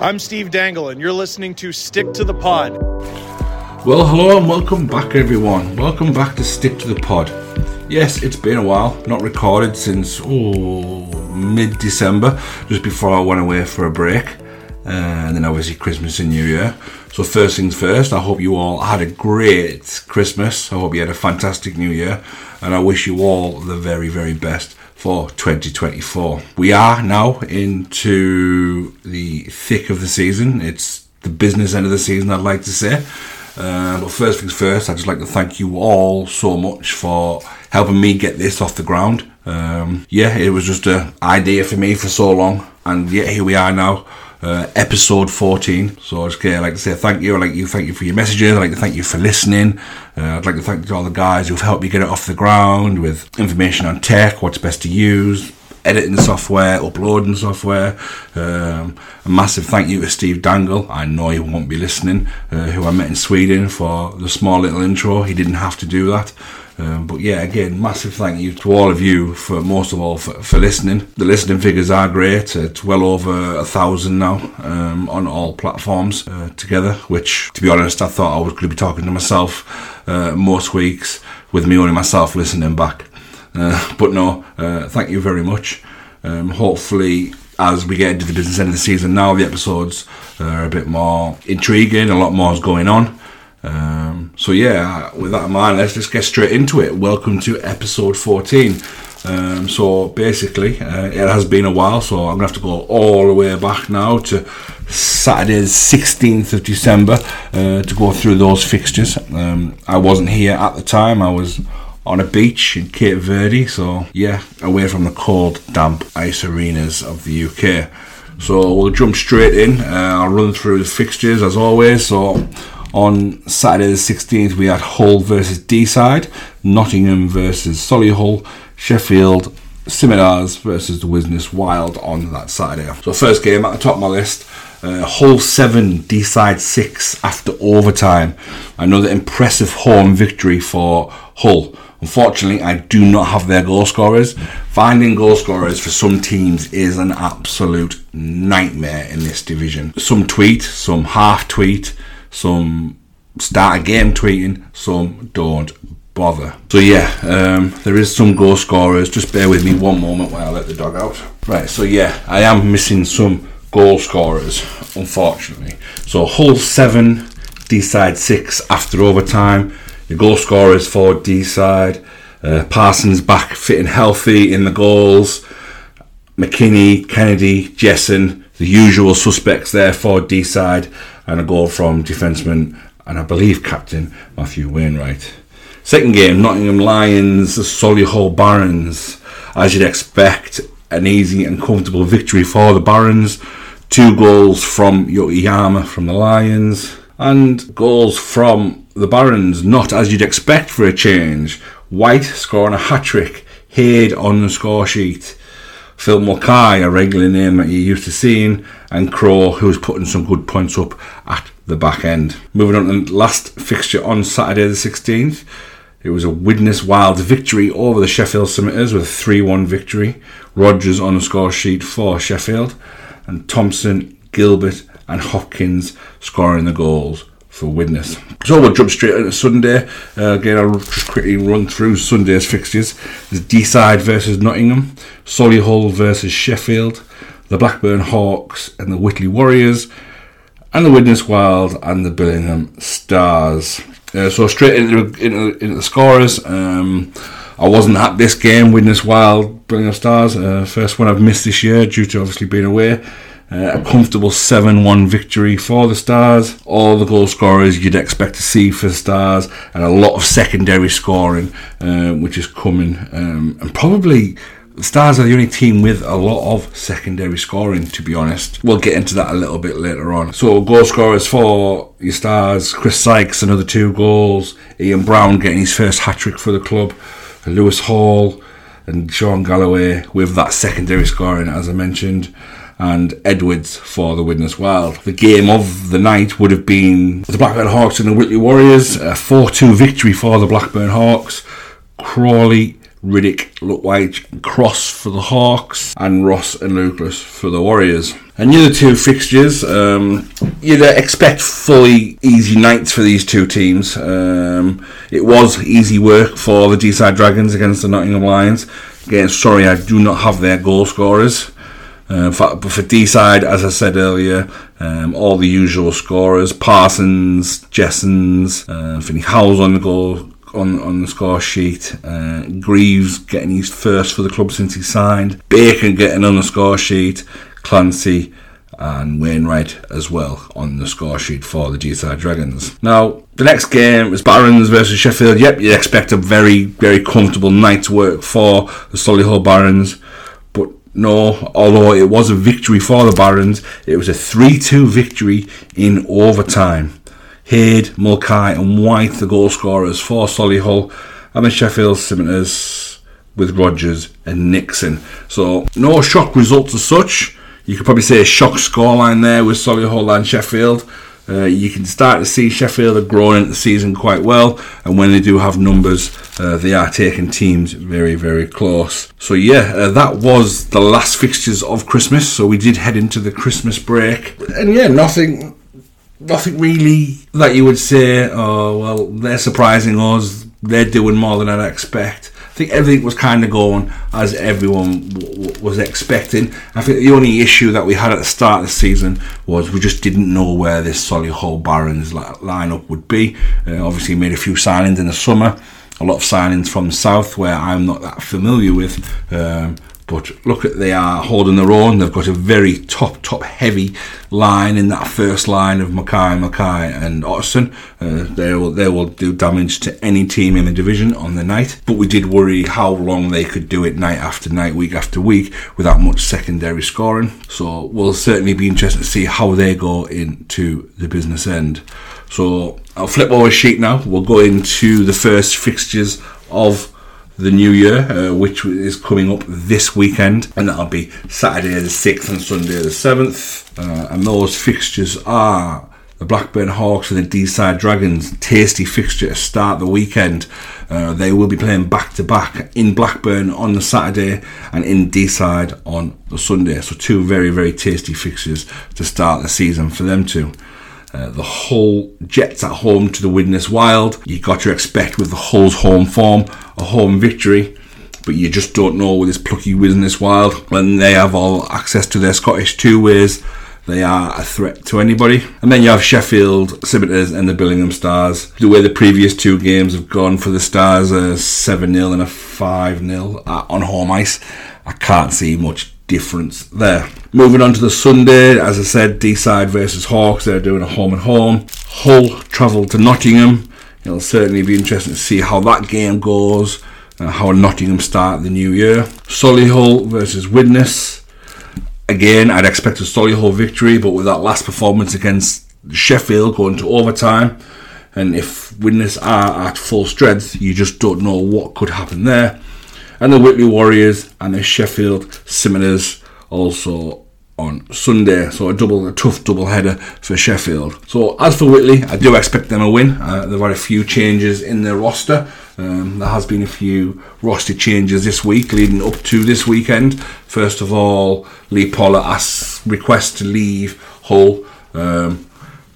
I'm Steve Dangle, and you're listening to Stick to the Pod. Well, hello and welcome back, everyone. Welcome back to Stick to the Pod. Yes, it's been a while, not recorded since oh, mid December, just before I went away for a break, uh, and then obviously Christmas and New Year. So, first things first, I hope you all had a great Christmas. I hope you had a fantastic New Year, and I wish you all the very, very best for 2024. We are now into the thick of the season. It's the business end of the season, I'd like to say. Uh, but first things first, I'd just like to thank you all so much for helping me get this off the ground. Um, yeah, it was just an idea for me for so long, and yeah, here we are now. Uh, episode 14. So I just like to say thank you. I'd like you thank you for your messages. I'd like to thank you for listening. Uh, I'd like to thank all the guys who've helped me get it off the ground with information on tech, what's best to use, editing software, uploading software. Um, a massive thank you to Steve Dangle. I know he won't be listening, uh, who I met in Sweden for the small little intro. He didn't have to do that. Um, but yeah, again, massive thank you to all of you for most of all for, for listening. The listening figures are great. It's well over a thousand now um, on all platforms uh, together. Which, to be honest, I thought I was going to be talking to myself uh, most weeks with me only myself listening back. Uh, but no, uh, thank you very much. Um, hopefully, as we get into the business end of the season now, the episodes are a bit more intriguing. A lot more is going on. Um, so yeah, with that in mind, let's just get straight into it. Welcome to episode 14. Um, so basically, uh, it has been a while, so I'm gonna have to go all the way back now to Saturday, 16th of December, uh, to go through those fixtures. Um, I wasn't here at the time; I was on a beach in Cape Verde, so yeah, away from the cold, damp ice arenas of the UK. So we'll jump straight in. Uh, I'll run through the fixtures as always. So on Saturday the 16th, we had Hull versus Deeside, Nottingham versus Solihull, Sheffield, Scimitars versus the Widnes Wild on that Saturday. So, first game at the top of my list. Uh, Hull 7, Deeside 6 after overtime. Another impressive home victory for Hull. Unfortunately, I do not have their goal scorers. Finding goal scorers for some teams is an absolute nightmare in this division. Some tweet, some half tweet, some start a game tweeting, some don't bother. So yeah, um, there is some goal scorers. Just bear with me one moment while I let the dog out. Right, so yeah, I am missing some goal scorers, unfortunately. So Hull seven, Deeside six after overtime. The goal scorers for Deeside. Uh, Parsons back fit and healthy in the goals. McKinney, Kennedy, Jesson, the usual suspects there for Deeside, and a goal from defenseman and I believe captain Matthew Wainwright. Second game, Nottingham Lions, Solihull Barons. As you'd expect, an easy and comfortable victory for the Barons. Two goals from Yokoyama from the Lions, and goals from the Barons, not as you'd expect for a change. White scoring a hat trick, Haid on the score sheet. Phil Mulcahy, a regular name that you're used to seeing, and Crow, who's putting some good points up at the back end. Moving on to the last fixture on Saturday the 16th. It was a Widnes Wild victory over the Sheffield Scimitars with a 3 1 victory. Rogers on the score sheet for Sheffield, and Thompson, Gilbert, and Hopkins scoring the goals for Widnes. So we'll jump straight into Sunday. Uh, again, I'll just quickly run through Sunday's fixtures. There's Deeside versus Nottingham, Solihull versus Sheffield, the Blackburn Hawks and the Whitley Warriors, and the Widnes Wild and the Billingham Stars. Uh, so straight into, into, into the scorers. Um, I wasn't at this game, Widnes Wild, Billingham Stars. Uh, first one I've missed this year due to obviously being away. Uh, a comfortable 7 1 victory for the Stars. All the goal scorers you'd expect to see for the Stars, and a lot of secondary scoring, uh, which is coming. Um, and probably the Stars are the only team with a lot of secondary scoring, to be honest. We'll get into that a little bit later on. So, goal scorers for your Stars Chris Sykes, another two goals. Ian Brown getting his first hat trick for the club. Lewis Hall and Sean Galloway with that secondary scoring, as I mentioned and Edwards for the Widnes Wild. The game of the night would have been the Blackburn Hawks and the Whitley Warriors, a 4 2 victory for the Blackburn Hawks. Crawley, Riddick, Lutwyche, Cross for the Hawks, and Ross and Lucas for the Warriors. And the other two fixtures, um, you'd expect fully easy nights for these two teams. Um, it was easy work for the Deeside Dragons against the Nottingham Lions. Again, sorry, I do not have their goal scorers. Uh, for, for Deeside, as I said earlier, um, all the usual scorers: Parsons, Jessens, uh, Finney on the goal on on the score sheet. Uh, Greaves getting his first for the club since he signed. Bacon getting on the score sheet. Clancy and Wainwright as well on the score sheet for the Deeside Dragons. Now, the next game is Barons versus Sheffield. Yep, you expect a very, very comfortable night's work for the Solihull Barons. No, although it was a victory for the Barons, it was a 3 2 victory in overtime. Haid, Mulcahy, and White, the goal scorers for Solihull, and the Sheffield Scimitars with Rogers and Nixon. So, no shock results as such you could probably say a shock scoreline there with Solihull and Sheffield. Uh, you can start to see Sheffield are growing into the season quite well, and when they do have numbers, uh, they are taking teams very, very close. So, yeah, uh, that was the last fixtures of Christmas. So, we did head into the Christmas break, and yeah, nothing, nothing really that you would say, oh, well, they're surprising us, they're doing more than I'd expect think everything was kind of going as everyone w- w- was expecting. I think the only issue that we had at the start of the season was we just didn't know where this Solihull Barons lineup would be. Uh, obviously, made a few signings in the summer, a lot of signings from the south where I'm not that familiar with. Um, but look at they are holding their own. They've got a very top, top heavy line in that first line of Mackay, Mackay, and Otterson. Uh, they will they will do damage to any team in the division on the night. But we did worry how long they could do it night after night, week after week, without much secondary scoring. So we'll certainly be interested to see how they go into the business end. So I'll flip over sheet now. We'll go into the first fixtures of the new year, uh, which is coming up this weekend, and that'll be Saturday the 6th and Sunday the 7th. Uh, and those fixtures are the Blackburn Hawks and the Deeside Dragons. Tasty fixture to start the weekend. Uh, they will be playing back to back in Blackburn on the Saturday and in Deeside on the Sunday. So, two very, very tasty fixtures to start the season for them two. Uh, the Hull Jets at home to the Widnes Wild. You got to expect with the Hull's home form a home victory, but you just don't know with this plucky Widnes Wild when they have all access to their Scottish two ways. They are a threat to anybody. And then you have Sheffield Scimitars and the Billingham Stars. The way the previous two games have gone for the Stars, a 7 0 and a 5 0 on home ice. I can't see much difference there. Moving on to the Sunday, as I said, Deeside versus Hawks. They're doing a home and home. Hull travel to Nottingham. It'll certainly be interesting to see how that game goes. Uh, how Nottingham start the new year. Solihull versus Widnes. Again, I'd expect a Solihull victory, but with that last performance against Sheffield going to overtime, and if Widnes are at full strength, you just don't know what could happen there and the Whitley Warriors and the Sheffield Scimitars also on Sunday. So a double, a tough double header for Sheffield. So as for Whitley, I do expect them to win. Uh, they've a few changes in their roster. Um, there has been a few roster changes this week leading up to this weekend. First of all, Lee Pollard asks request to leave Hull. Um,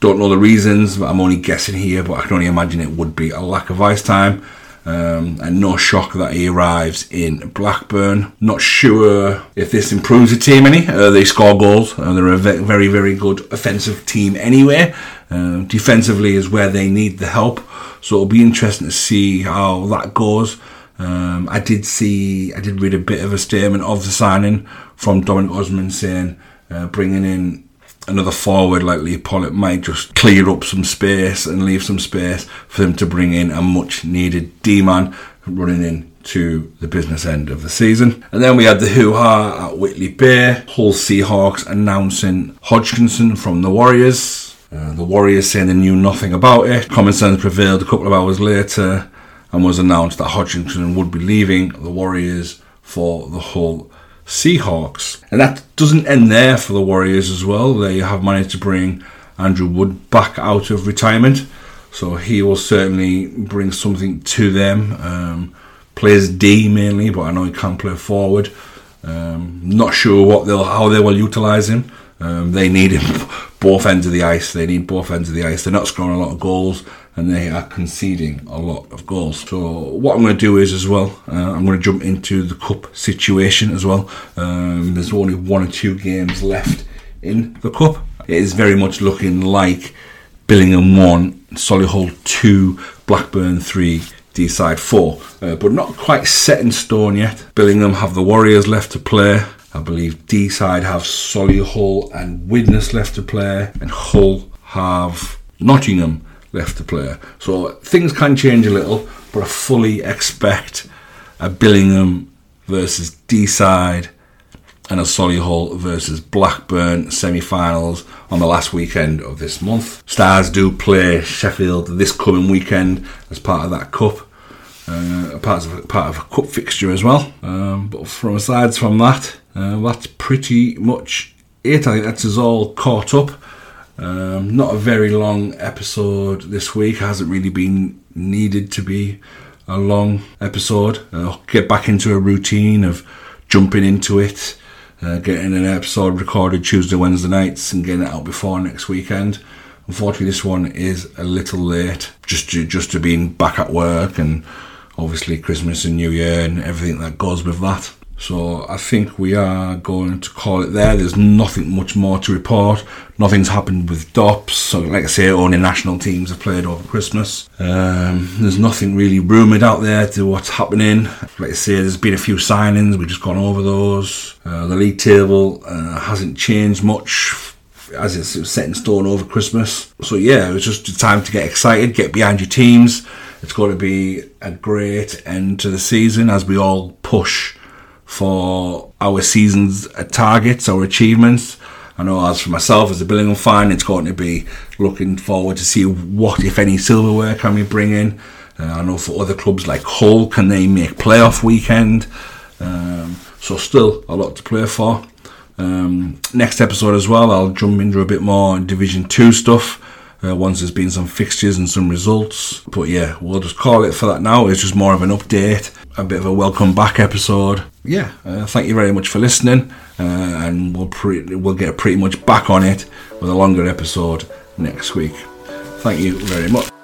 don't know the reasons, I'm only guessing here, but I can only imagine it would be a lack of ice time. Um, and no shock that he arrives in Blackburn. Not sure if this improves the team any. Uh, they score goals. Uh, they're a very, very good offensive team anyway. Uh, defensively is where they need the help. So it'll be interesting to see how that goes. Um, I did see, I did read a bit of a statement of the signing from Dominic Osman saying uh, bringing in another forward like Lee Pollard might just clear up some space and leave some space for them to bring in a much needed D man running in to the business end of the season. And then we had the hoo ha at Whitley Bay, Hull Seahawks announcing Hodgkinson from the Warriors. Uh, the Warriors saying they knew nothing about it. Common sense prevailed a couple of hours later and was announced that Hodgkinson would be leaving the Warriors for the Hull Seahawks. And that doesn't end there for the Warriors as well. They have managed to bring Andrew Wood back out of retirement, so he will certainly bring something to them. Um, plays D mainly, but I know he can play forward. Um, not sure what they'll how they will utilise him. Um, they need both ends of the ice. They need both ends of the ice. They're not scoring a lot of goals and they are conceding a lot of goals. So what I'm going to do is as well, uh, I'm going to jump into the cup situation as well. Um, there's only one or two games left in the cup. It is very much looking like Billingham one, Solihull two, Blackburn three. Deeside 4, uh, but not quite set in stone yet. Billingham have the Warriors left to play. I believe Deeside have Solihull and Widnes left to play, and Hull have Nottingham left to play. So things can change a little, but I fully expect a Billingham versus Deeside and a Solihull versus Blackburn semi-finals on the last weekend of this month. Stars do play Sheffield this coming weekend as part of that cup. Uh, part of part of a cup fixture as well. Um, but from aside from that, uh, that's pretty much it. I think that's us all caught up. Um, not a very long episode this week. Hasn't really been needed to be a long episode. Uh, get back into a routine of jumping into it, uh, getting an episode recorded Tuesday, Wednesday nights, and getting it out before next weekend. Unfortunately, this one is a little late, just to, just to being back at work and obviously Christmas and New Year and everything that goes with that. So I think we are going to call it there. There's nothing much more to report. Nothing's happened with DOPS. So like I say, only national teams have played over Christmas. Um, there's nothing really rumoured out there to what's happening. Like I say, there's been a few signings. We've just gone over those. Uh, the league table uh, hasn't changed much as it's set in stone over Christmas. So yeah, it was just time to get excited, get behind your teams. It's going to be a great end to the season as we all push for our season's targets, our achievements. I know as for myself as a Billingham fan, it's going to be looking forward to see what, if any, silverware can we bring in. Uh, I know for other clubs like Hull, can they make playoff weekend? Um, so still a lot to play for. Um, next episode as well, I'll jump into a bit more Division Two stuff uh, once there's been some fixtures and some results. But yeah, we'll just call it for that now. It's just more of an update, a bit of a welcome back episode. Yeah, uh, thank you very much for listening, uh, and we'll pre- we'll get pretty much back on it with a longer episode next week. Thank you very much.